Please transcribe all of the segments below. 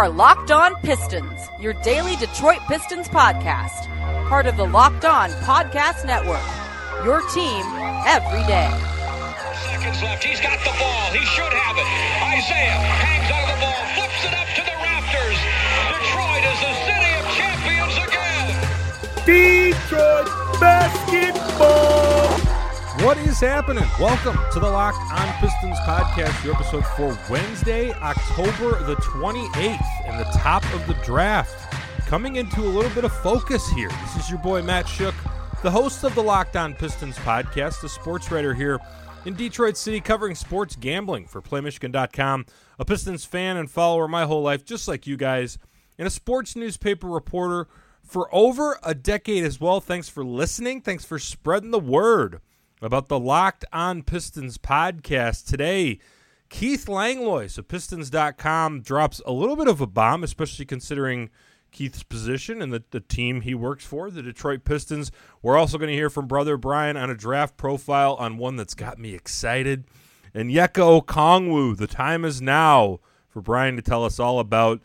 are Locked On Pistons, your daily Detroit Pistons podcast, part of the Locked On Podcast Network. Your team every day. Seconds left. He's got the ball. He should have it. Isaiah hangs on the ball, flips it up to the rafters. Detroit is the city of champions again. Detroit basketball. What is happening? Welcome to the Locked On Pistons podcast, your episode for Wednesday, October the 28th, and the top of the draft. Coming into a little bit of focus here. This is your boy Matt Schoch, the host of the Locked On Pistons podcast, the sports writer here in Detroit City, covering sports gambling for PlayMichigan.com, a Pistons fan and follower my whole life, just like you guys, and a sports newspaper reporter for over a decade as well. Thanks for listening. Thanks for spreading the word about the Locked On Pistons podcast. Today, Keith Langlois of Pistons.com drops a little bit of a bomb, especially considering Keith's position and the, the team he works for, the Detroit Pistons. We're also going to hear from Brother Brian on a draft profile on one that's got me excited. And Onyeka Okongwu, the time is now for Brian to tell us all about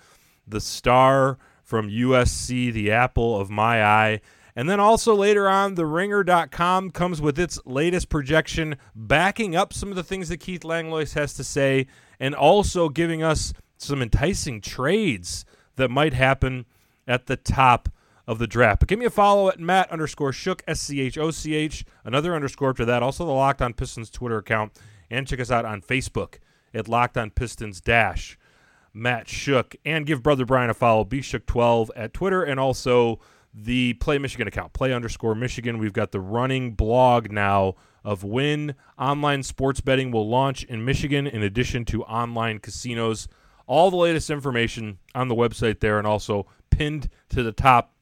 the star from USC, the apple of my eye. And then also later on, the ringer.com comes with its latest projection, backing up some of the things that Keith Langlois has to say, and also giving us some enticing trades that might happen at the top of the draft. But give me a follow at Matt underscore Schoch, S C H O C H, another underscore after that. Also the Locked on Pistons Twitter account. And check us out on Facebook at Locked on Pistons Dash. Matt Schoch. And give Brother Brian a follow, B Schoch12 at Twitter. And also the Play Michigan account, Play underscore Michigan. We've got the running blog now of when online sports betting will launch in Michigan, in addition to online casinos. All the latest information on the website there, and also pinned to the top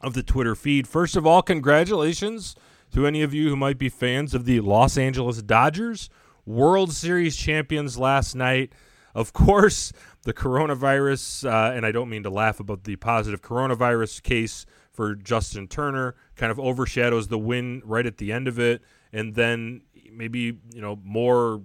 of the Twitter feed. First of all, congratulations to any of you who might be fans of the Los Angeles Dodgers, World Series champions last night. Of course, the coronavirus, uh, and I don't mean to laugh about the positive coronavirus case for Justin Turner kind of overshadows the win right at the end of it. And then maybe, you know, more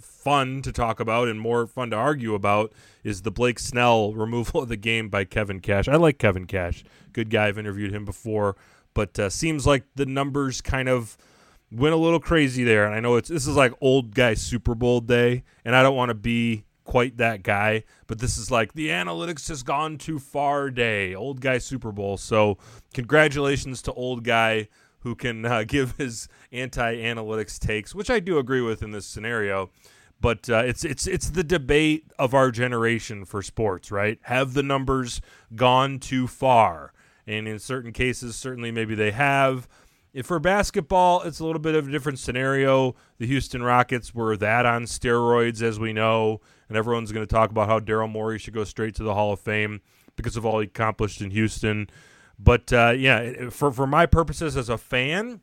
fun to talk about and more fun to argue about is the Blake Snell removal of the game by Kevin Cash. I like Kevin Cash. Good guy. I've interviewed him before, but uh, seems like the numbers kind of went a little crazy there. And I know it's this is like old guy Super Bowl day, and I don't want to be quite that guy, but this is like the analytics has gone too far day, old guy Super Bowl. So, congratulations to old guy who can uh, give his anti-analytics takes, which I do agree with in this scenario. But uh, it's it's it's the debate of our generation for sports, right? Have the numbers gone too far? And in certain cases, certainly maybe they have. If for basketball, it's a little bit of a different scenario. The Houston Rockets were that on steroids, as we know, and everyone's going to talk about how Daryl Morey should go straight to the Hall of Fame because of all he accomplished in Houston. But uh, yeah, for for my purposes as a fan,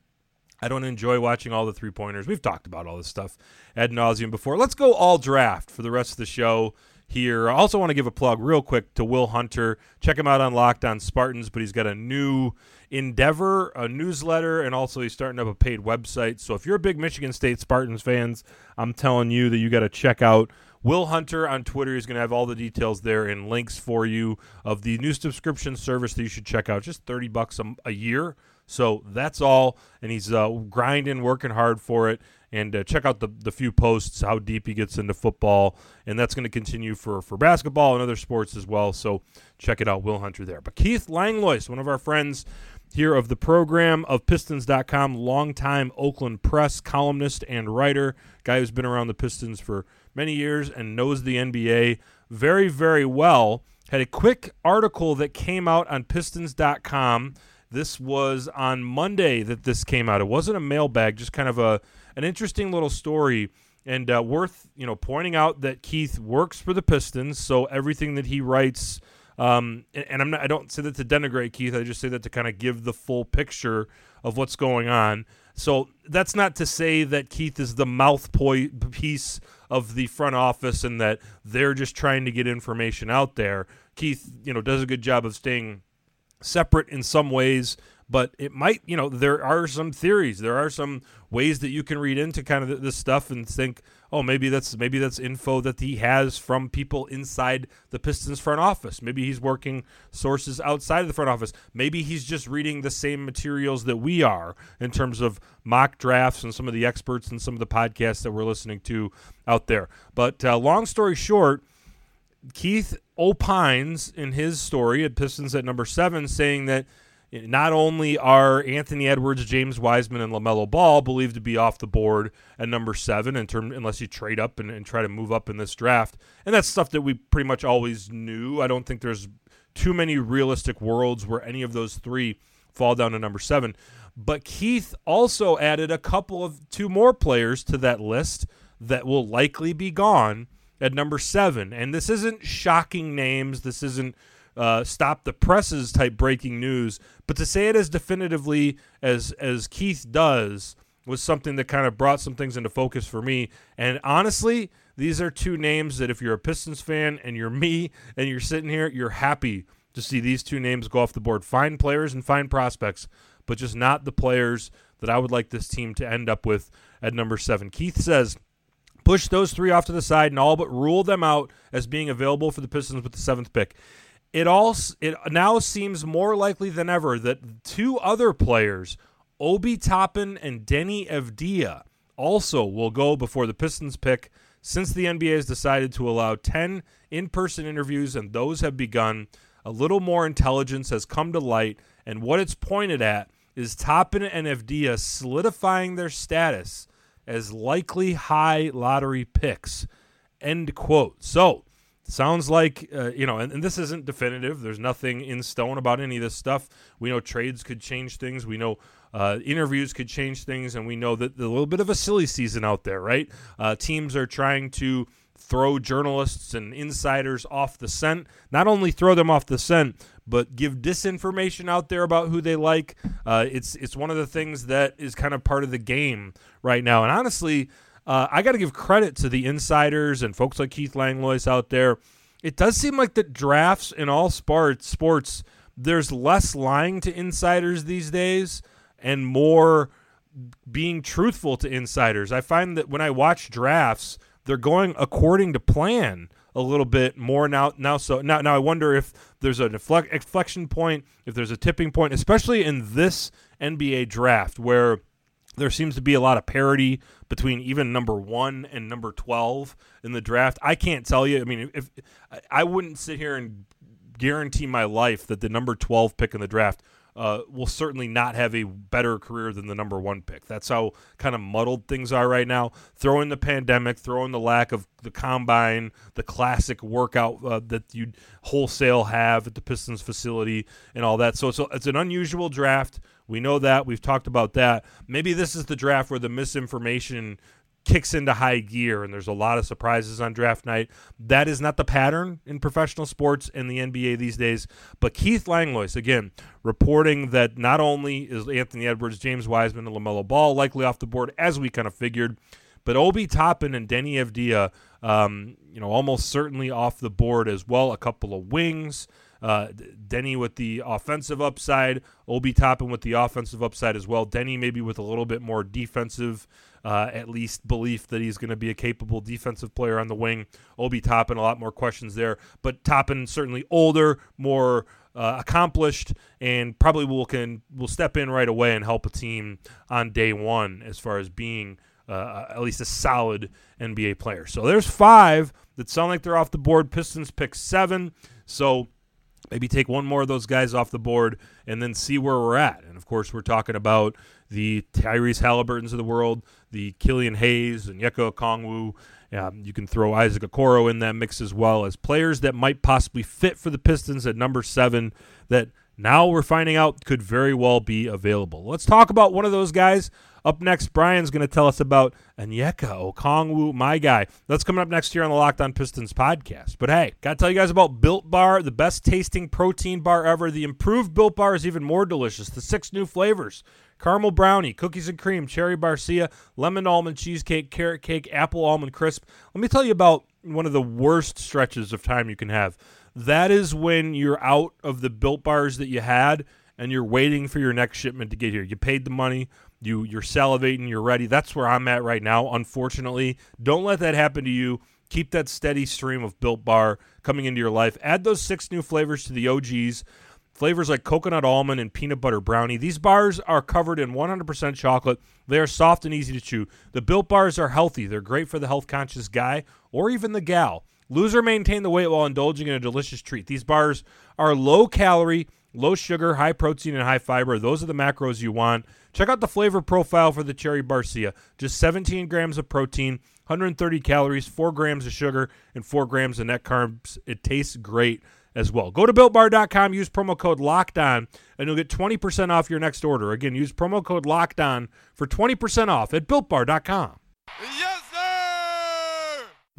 I don't enjoy watching all the three pointers. We've talked about all this stuff ad nauseum before. Let's go all draft for the rest of the show here. I also want to give a plug real quick to Will Hunter. Check him out on Locked On Spartans, but he's got a new endeavor, a newsletter, and also he's starting up a paid website. So if you're a big Michigan State Spartans fans, I'm telling you that you got to check out Will Hunter on Twitter. He's going to have all the details there and links for you of the new subscription service that you should check out. Just 30 bucks a, a year. So that's all. And he's uh, grinding, working hard for it. And uh, check out the, the few posts, how deep he gets into football. And that's going to continue for, for basketball and other sports as well. So check it out, Will Hunter there. But Keith Langlois, one of our friends here of the program of Pistons.com, longtime Oakland Press columnist and writer, guy who's been around the Pistons for many years and knows the NBA very, very well. Had a quick article that came out on Pistons.com. This was on Monday that this came out. It wasn't a mailbag, just kind of a an interesting little story and uh, worth you know pointing out that Keith works for the Pistons, so everything that he writes. Um, and, and I'm not, I don't say that to denigrate Keith. I just say that to kind of give the full picture of what's going on. So that's not to say that Keith is the mouthpiece of the front office and that they're just trying to get information out there. Keith, you know, does a good job of staying separate in some ways, but it might, you know, there are some theories, there are some ways that you can read into kind of this stuff and think, oh, maybe that's maybe that's info that he has from people inside the Pistons front office. Maybe he's working sources outside of the front office. Maybe he's just reading the same materials that we are in terms of mock drafts and some of the experts and some of the podcasts that we're listening to out there. But uh, long story short, Keith opines in his story at Pistons at number seven, saying that not only are Anthony Edwards, James Wiseman, and LaMelo Ball believed to be off the board at number seven, in term, unless you trade up and, and try to move up in this draft, and that's stuff that we pretty much always knew. I don't think there's too many realistic worlds where any of those three fall down to number seven. But Keith also added a couple of two more players to that list that will likely be gone at number seven. And this isn't shocking names. This isn't uh, stop the presses type breaking news. But to say it as definitively as as Keith does was something that kind of brought some things into focus for me. And honestly, these are two names that if you're a Pistons fan and you're me and you're sitting here, you're happy to see these two names go off the board. Fine players and fine prospects, but just not the players that I would like this team to end up with at number seven. Keith says push those three off to the side and all but rule them out as being available for the Pistons with the seventh pick it all it now seems more likely than ever that two other players, Obi Toppin and Deni Avdija, also will go before the Pistons pick since the NBA has decided to allow 10 in-person interviews and those have begun. A little more intelligence has come to light and what it's pointed at is Toppin and Evdia solidifying their status as likely high lottery picks. End quote. So, sounds like uh, you know and, and, this isn't definitive. There's nothing in stone about any of this stuff. We know trades could change things. We know uh, interviews could change things. And we know that a little bit of a silly season out there right? Uh, teams are trying to throw journalists and insiders off the scent not only throw them off the scent but give disinformation out there about who they like uh, it's it's one of the things that is kind of part of the game right now and honestly uh, I got to give credit to the insiders and folks like Keith Langlois out there. It does seem like the drafts in all sports, sports, there's less lying to insiders these days and more being truthful to insiders. I find that when I watch drafts, they're going according to plan a little bit more now. Now, so now, now I wonder if there's an inflection point, if there's a tipping point, especially in this NBA draft where there seems to be a lot of parity between even number one and number 12 in the draft. I can't tell you. I mean, if I wouldn't sit here and guarantee my life that the number 12 pick in the draft uh, will certainly not have a better career than the number one pick. That's how kind of muddled things are right now. Throw in the pandemic, throw in the lack of the combine, the classic workout uh, that you wholesale have at the Pistons facility, and all that. So it's, a, it's an unusual draft. We know that. We've talked about that. Maybe this is the draft where the misinformation kicks into high gear and there's a lot of surprises on draft night. That is not the pattern in professional sports and the NBA these days. But Keith Langlois, again, reporting that not only is Anthony Edwards, James Wiseman, and LaMelo Ball likely off the board, as we kind of figured, but Obi Toppin and Deni Avdija, um, you know, almost certainly off the board as well. A couple of wings. Uh, Deni with the offensive upside, Obi Toppin with the offensive upside as well. Denny maybe with a little bit more defensive, uh, at least belief that he's going to be a capable defensive player on the wing. Obi Toppin, a lot more questions there, but Toppin certainly older, more uh, accomplished, and probably will can will step in right away and help a team on day one as far as being. Uh, at least a solid NBA player. So there's five that sound like they're off the board. Pistons pick seven. So maybe take one more of those guys off the board and then see where we're at. And of course, we're talking about the Tyrese Halliburtons of the world, the Killian Hayes and Onyeka Okongwu. Um, you can throw Isaac Okoro in that mix as well as players that might possibly fit for the Pistons at number seven that now we're finding out could very well be available. Let's talk about one of those guys. Up next, Brian's going to tell us about Onyeka Okongwu, my guy. That's coming up next year on the Locked On Pistons podcast. But hey, got to tell you guys about Built Bar, the best tasting protein bar ever. The improved Built Bar is even more delicious. The six new flavors caramel brownie, cookies and cream, cherry barcia, lemon almond cheesecake, carrot cake, apple almond crisp. Let me tell you about one of the worst stretches of time you can have. That is when you're out of the built bars that you had and you're waiting for your next shipment to get here. You paid the money, you you're salivating, you're ready. That's where I'm at right now. Unfortunately, don't let that happen to you. Keep that steady stream of Built Bar coming into your life. Add those six new flavors to the OGs. Flavors like coconut almond and peanut butter brownie. These bars are covered in 100% chocolate. They are soft and easy to chew. The Built Bars are healthy. They're great for the health conscious guy or even the gal. Lose or maintain the weight while indulging in a delicious treat. These bars are low calorie, low sugar, high protein, and high fiber. Those are the macros you want. Check out the flavor profile for the Cherry Barcia. Just 17 grams of protein, 130 calories, 4 grams of sugar, and 4 grams of net carbs. It tastes great as well. Go to builtbar.com, use promo code LOCKEDON, and you'll get 20% off your next order. Again, use promo code LOCKEDON for 20% off at builtbar.com. Yes!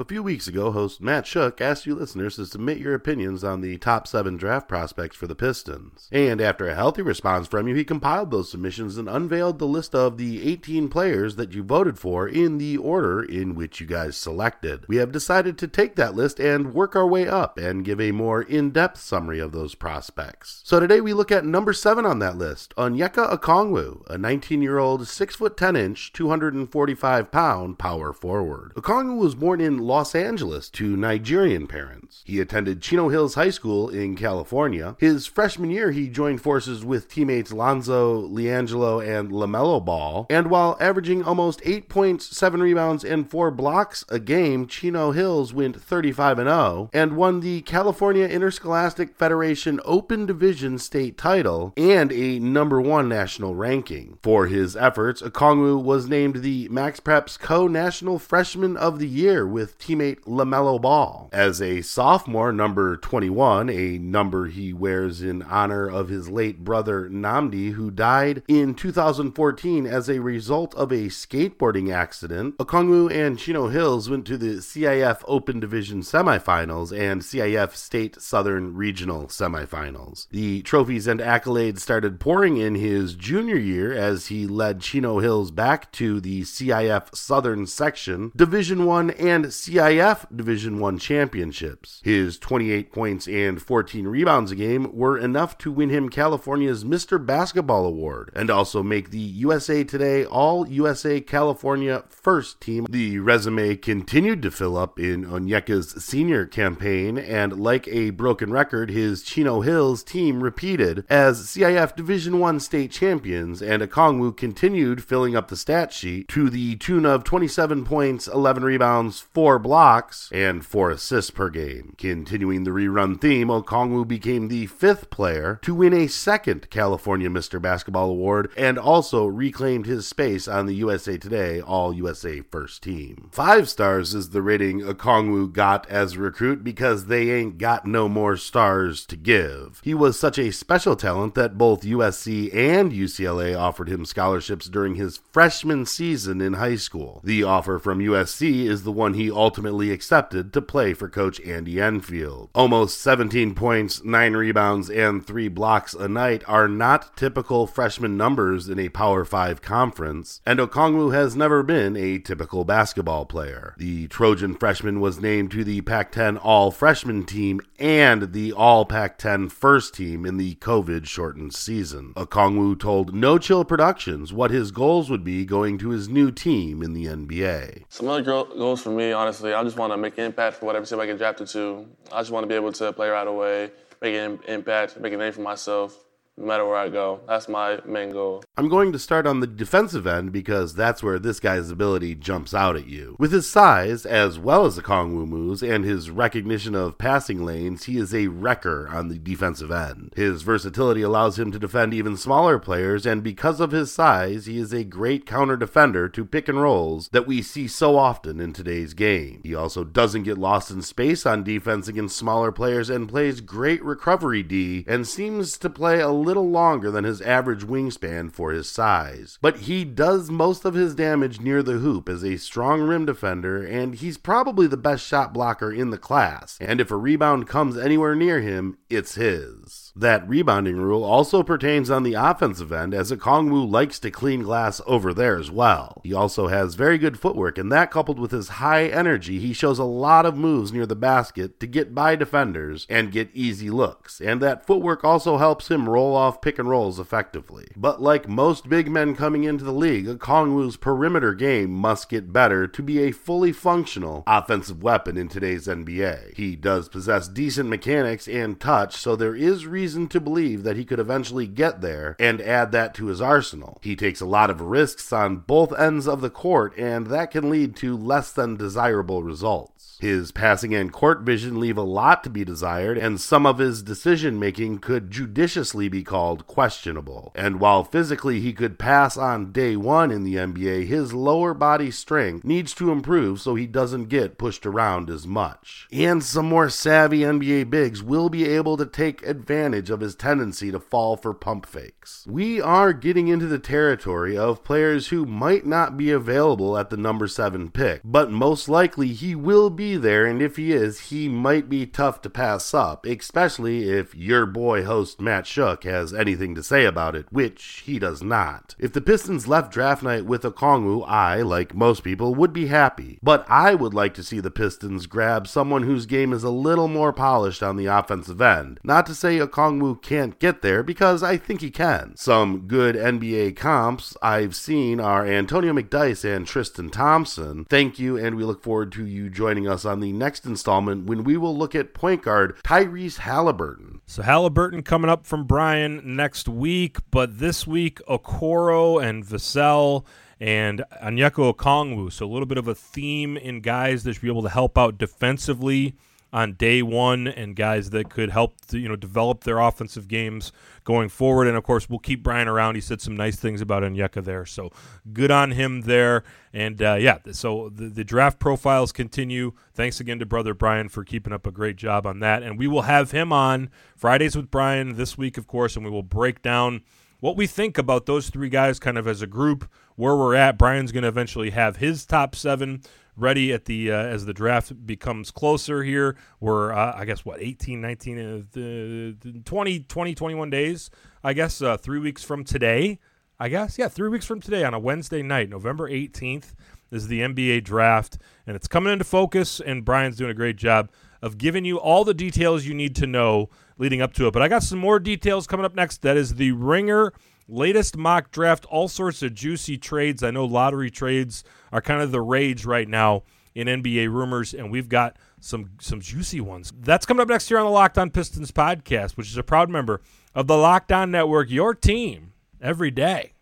A few weeks ago, host Matt Schoch asked you listeners to submit your opinions on the top seven draft prospects for the Pistons. And after a healthy response from you, he compiled those submissions and unveiled the list of the 18 players that you voted for in the order in which you guys selected. We have decided to take that list and work our way up and give a more in depth summary of those prospects. So today we look at number seven on that list, Onyeka Okongwu, a 19 year old, 6 foot 10 inch, 245 pound power forward. Okongwu was born in Los Angeles to Nigerian parents. He attended Chino Hills High School in California. His freshman year, he joined forces with teammates Lonzo, LiAngelo, and LaMelo Ball. And while averaging almost 8 points, 7 rebounds, and 4 blocks a game, Chino Hills went 35 0 and won the California Interscholastic Federation Open Division state title and a number one national ranking. For his efforts, Okongwu was named the MaxPreps Co National Freshman of the Year with teammate LaMelo Ball. As a sophomore, number 21, a number he wears in honor of his late brother Nnamdi, who died in 2014 as a result of a skateboarding accident, Okongwu and Chino Hills went to the CIF Open Division semifinals and CIF State Southern Regional semifinals. The trophies and accolades started pouring in his junior year as he led Chino Hills back to the CIF Southern Section, Division 1 and CIF Division 1 championships. His 28 points and 14 rebounds a game were enough to win him California's Mr. Basketball Award and also make the USA Today All USA California first team. The resume continued to fill up in Onyeka's senior campaign, and like a broken record, his Chino Hills team repeated as CIF Division 1 state champions, and Okongwu continued filling up the stat sheet to the tune of 27 points, 11 rebounds, 4 blocks, and 4 assists per game. Continuing the rerun theme, Okongwu became the fifth player to win a second California Mr. Basketball Award and also reclaimed his space on the USA Today All USA First Team. Five stars is the rating Okongwu got as a recruit because they ain't got no more stars to give. He was such a special talent that both USC and UCLA offered him scholarships during his freshman season in high school. The offer from USC is the one he ultimately accepted to play for coach Andy Enfield. Almost 17 points, 9 rebounds, and 3 blocks a night are not typical freshman numbers in a Power 5 conference, and Okongwu has never been a typical basketball player. The Trojan freshman was named to the Pac 10 All Freshman team and the All Pac 10 first team in the COVID shortened season. Okongwu told No Chill Productions what his goals would be going to his new team in the NBA. Some other gro- goals for me, honestly, I just want to make an impact for whatever team I get drafted to. I just want to be able to play right away, make an impact, make a name for myself, no matter where I go. That's my main goal. I'm going to start on the defensive end because that's where this guy's ability jumps out at you. With his size, as well as the Kongwu moves, and his recognition of passing lanes, he is a wrecker on the defensive end. His versatility allows him to defend even smaller players, and because of his size, he is a great counter defender to pick and rolls that we see so often in today's game. He also doesn't get lost in space on defense against smaller players and plays great recovery D and seems to play a little longer than his average wingspan for his size. But he does most of his damage near the hoop as a strong rim defender, and he's probably the best shot blocker in the class. And if a rebound comes anywhere near him, it's his. That rebounding rule also pertains on the offensive end, as a Okongwu likes to clean glass over there as well. He also has very good footwork, and that coupled with his high energy, he shows a lot of moves near the basket to get by defenders and get easy looks, and that footwork also helps him roll off pick and rolls effectively. But like most big men coming into the league, Okongwu's perimeter game must get better to be a fully functional offensive weapon in today's NBA. He does possess decent mechanics and touch, so there is reason to believe that he could eventually get there and add that to his arsenal. He takes a lot of risks on both ends of the court, and that can lead to less than desirable results. His passing and court vision leave a lot to be desired, and some of his decision making could judiciously be called questionable. And while physically he could pass on day one in the NBA, his lower body strength needs to improve so he doesn't get pushed around as much. And some more savvy NBA bigs will be able to take advantage of his tendency to fall for pump fakes. We are getting into the territory of players who might not be available at the number 7 pick, but most likely he will be there, and if he is, he might be tough to pass up, especially if your boy host Matt Schoch has anything to say about it, which he does not. If the Pistons left draft night with a Okongwu, I, like most people, would be happy, but I would like to see the Pistons grab someone whose game is a little more polished on the offensive end. Not to say Okongwu can't get there, because I think he can. Some good NBA comps I've seen are Antonio McDyess and Tristan Thompson. Thank you, and we look forward to you joining us on the next installment when we will look at point guard Tyrese Halliburton. So Halliburton coming up from Brian next week, but this week Okoro and Vassell and Onyeka Okongwu. So a little bit of a theme in guys that should be able to help out defensively on day one and guys that could help to, you know develop their offensive games going forward. And of course, we'll keep Brian around. He said some nice things about Onyeka there, so good on him there. And uh, yeah, so the, the draft profiles continue. Thanks again to brother Brian for keeping up a great job on that. And we will have him on Fridays with Brian this week, of course, and we will break down what we think about those three guys kind of as a group, where we're at. Brian's going to eventually have his top seven ready at the uh, as the draft becomes closer here. We're uh, I guess what 18, 19, uh, 20, 20, 21 days. I guess uh, three weeks from today. I guess yeah, three weeks from today on a Wednesday night, November eighteenth is the NBA draft, and it's coming into focus. And Brian's doing a great job of giving you all the details you need to know leading up to it. But I got some more details coming up next. That is the Ringer latest mock draft, all sorts of juicy trades. I know lottery trades are kind of the rage right now in NBA rumors, and we've got some some juicy ones. That's coming up next year on the Locked On Pistons podcast, which is a proud member of the Locked On Network, your team every day.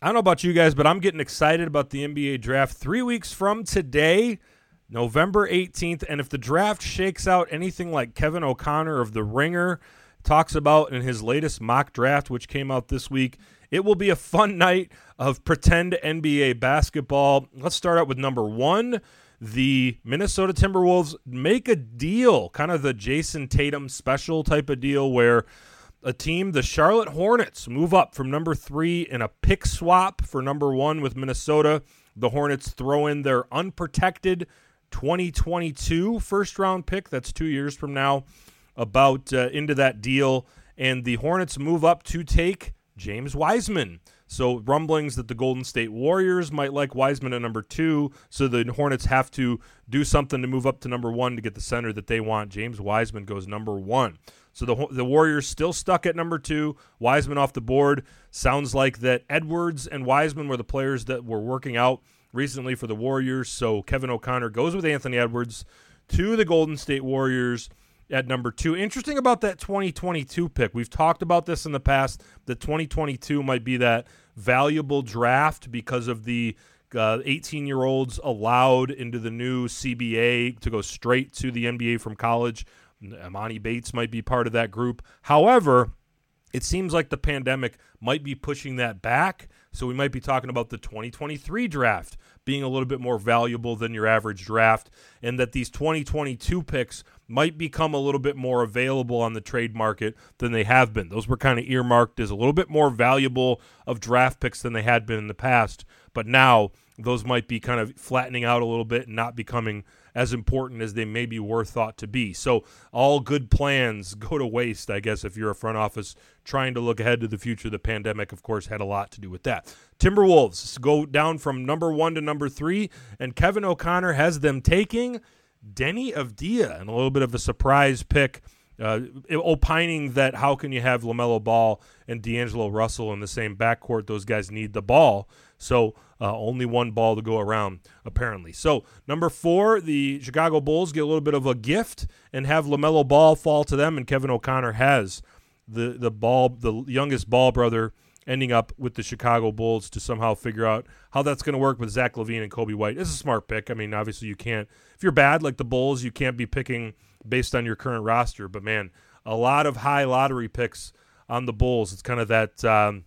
I don't know about you guys, but I'm getting excited about the NBA draft. Three weeks from today, November 18th, and if the draft shakes out anything like Kevin O'Connor of The Ringer talks about in his latest mock draft, which came out this week. It will be a fun night of pretend NBA basketball. Let's start out with number one. The Minnesota Timberwolves make a deal, kind of the Jayson Tatum special type of deal, where a team, the Charlotte Hornets, move up from number three in a pick swap for number one with Minnesota. The Hornets throw in their unprotected 2022 first round pick. That's two years from now about uh, into that deal, and the Hornets move up to take James Wiseman. So rumblings that the Golden State Warriors might like Wiseman at number two, so the Hornets have to do something to move up to number one to get the center that they want. James Wiseman goes number one. So the the Warriors still stuck at number two. Wiseman off the board. Sounds like that Edwards and Wiseman were the players that were working out recently for the Warriors. So Kevin O'Connor goes with Anthony Edwards to the Golden State Warriors at number two. Interesting about that 2022 pick. We've talked about this in the past. The 2022 might be that valuable draft because of the 18 uh, year olds allowed into the new CBA to go straight to the NBA from college. Emoni Bates might be part of that group. However, it seems like the pandemic might be pushing that back. So we might be talking about the 2023 draft being a little bit more valuable than your average draft, and that these 2022 picks might become a little bit more available on the trade market than they have been. Those were kind of earmarked as a little bit more valuable of draft picks than they had been in the past, but now those might be kind of flattening out a little bit and not becoming as important as they maybe were thought to be. So all good plans go to waste, I guess, if you're a front office trying to look ahead to the future. The pandemic, of course, had a lot to do with that. Timberwolves go down from number one to number three, and Kevin O'Connor has them taking Deni Avdija and a little bit of a surprise pick. Uh, opining that how can you have LaMelo Ball and D'Angelo Russell in the same backcourt? Those guys need the ball. So uh, only one ball to go around, apparently. So number four, the Chicago Bulls get a little bit of a gift and have LaMelo Ball fall to them, and Kevin O'Connor has the the ball, the youngest Ball brother, ending up with the Chicago Bulls to somehow figure out how that's going to work with Zach LaVine and Coby White. It's a smart pick. I mean, obviously you can't if you're bad like the Bulls, you can't be picking based on your current roster. But man, a lot of high lottery picks on the Bulls. It's kind of that. Um,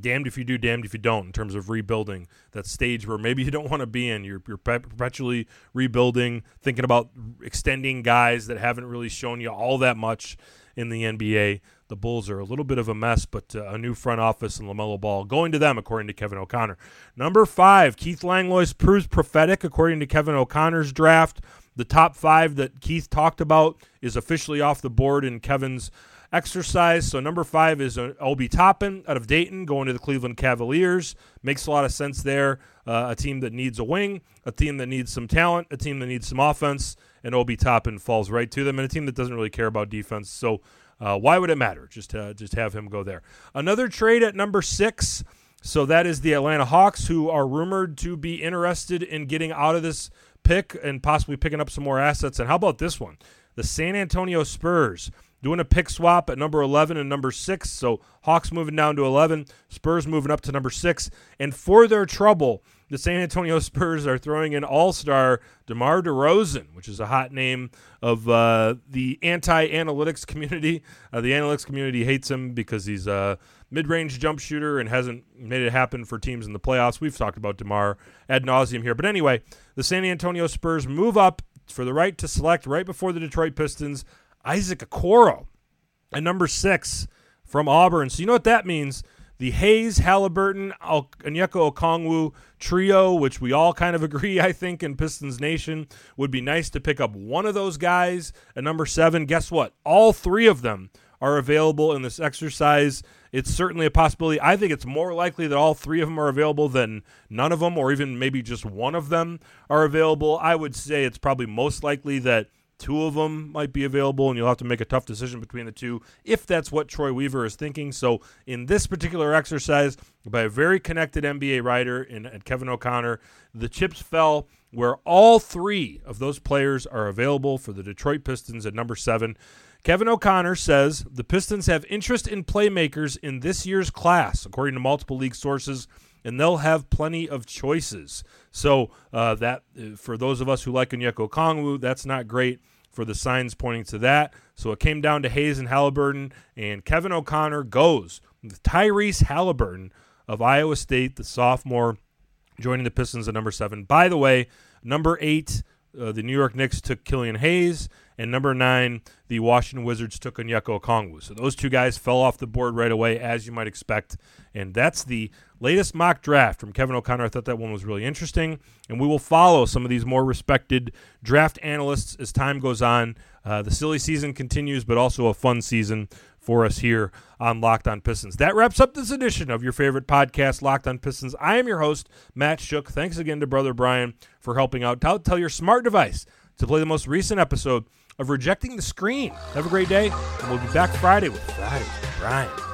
damned if you do, damned if you don't in terms of rebuilding that stage where maybe you don't want to be in. You're, you're perpetually rebuilding, thinking about extending guys that haven't really shown you all that much in the NBA. The Bulls are a little bit of a mess, but uh, a new front office and LaMelo Ball going to them, according to Kevin O'Connor. Number five, Keith Langlois proves prophetic, according to Kevin O'Connor's draft. The top five that Keith talked about is officially off the board in Kevin's exercise. So number five is uh, Obi Toppin out of Dayton going to the Cleveland Cavaliers. Makes a lot of sense there. Uh, a team that needs a wing, a team that needs some talent, a team that needs some offense, and Obi Toppin falls right to them, and a team that doesn't really care about defense. So uh, why would it matter? Just uh, just have him go there. Another trade at number six. So that is the Atlanta Hawks, who are rumored to be interested in getting out of this pick and possibly picking up some more assets. And how about this one? The San Antonio Spurs doing a pick swap at number 11 and number 6. So Hawks moving down to 11, Spurs moving up to number 6. And for their trouble, the San Antonio Spurs are throwing in all star DeMar DeRozan, which is a hot name of uh, the anti analytics community. Uh, the analytics community hates him because he's a mid range jump shooter and hasn't made it happen for teams in the playoffs. We've talked about DeMar ad nauseum here. But anyway, the San Antonio Spurs move up for the right to select right before the Detroit Pistons Isaac Okoro at number six from Auburn. So you know what that means? The Hayes, Halliburton, Al- Onyeka Okongwu trio, which we all kind of agree, I think, in Pistons Nation, would be nice to pick up one of those guys at number seven. Guess what? All three of them are available in this exercise. It's certainly a possibility. I think it's more likely that all three of them are available than none of them, or even maybe just one of them are available. I would say it's probably most likely that Two of them might be available, and you'll have to make a tough decision between the two if that's what Troy Weaver is thinking. So, in this particular exercise, by a very connected NBA writer in at Kevin O'Connor, the chips fell where all three of those players are available for the Detroit Pistons at number seven. Kevin O'Connor says the Pistons have interest in playmakers in this year's class, according to multiple league sources, and they'll have plenty of choices. So uh, that uh, for those of us who like Onyeka Okongwu, that's not great for the signs pointing to that. So it came down to Hayes and Halliburton, and Kevin O'Connor goes with Tyrese Halliburton of Iowa State, the sophomore, joining the Pistons at number seven. By the way, number eight, uh, the New York Knicks took Killian Hayes, and number nine, the Washington Wizards took Onyeka Okongwu. So those two guys fell off the board right away, as you might expect. And that's the latest mock draft from Kevin O'Connor. I thought that one was really interesting. And we will follow some of these more respected draft analysts as time goes on. Uh, the silly season continues, but also a fun season for us here on Locked On Pistons. That wraps up this edition of your favorite podcast, Locked On Pistons. I am your host, Matt Schoch. Thanks again to Brother Brian for helping out. Tell, tell your smart device to play the most recent episode of Rejecting the Screen. Have a great day, and we'll be back Friday with Friday Brian.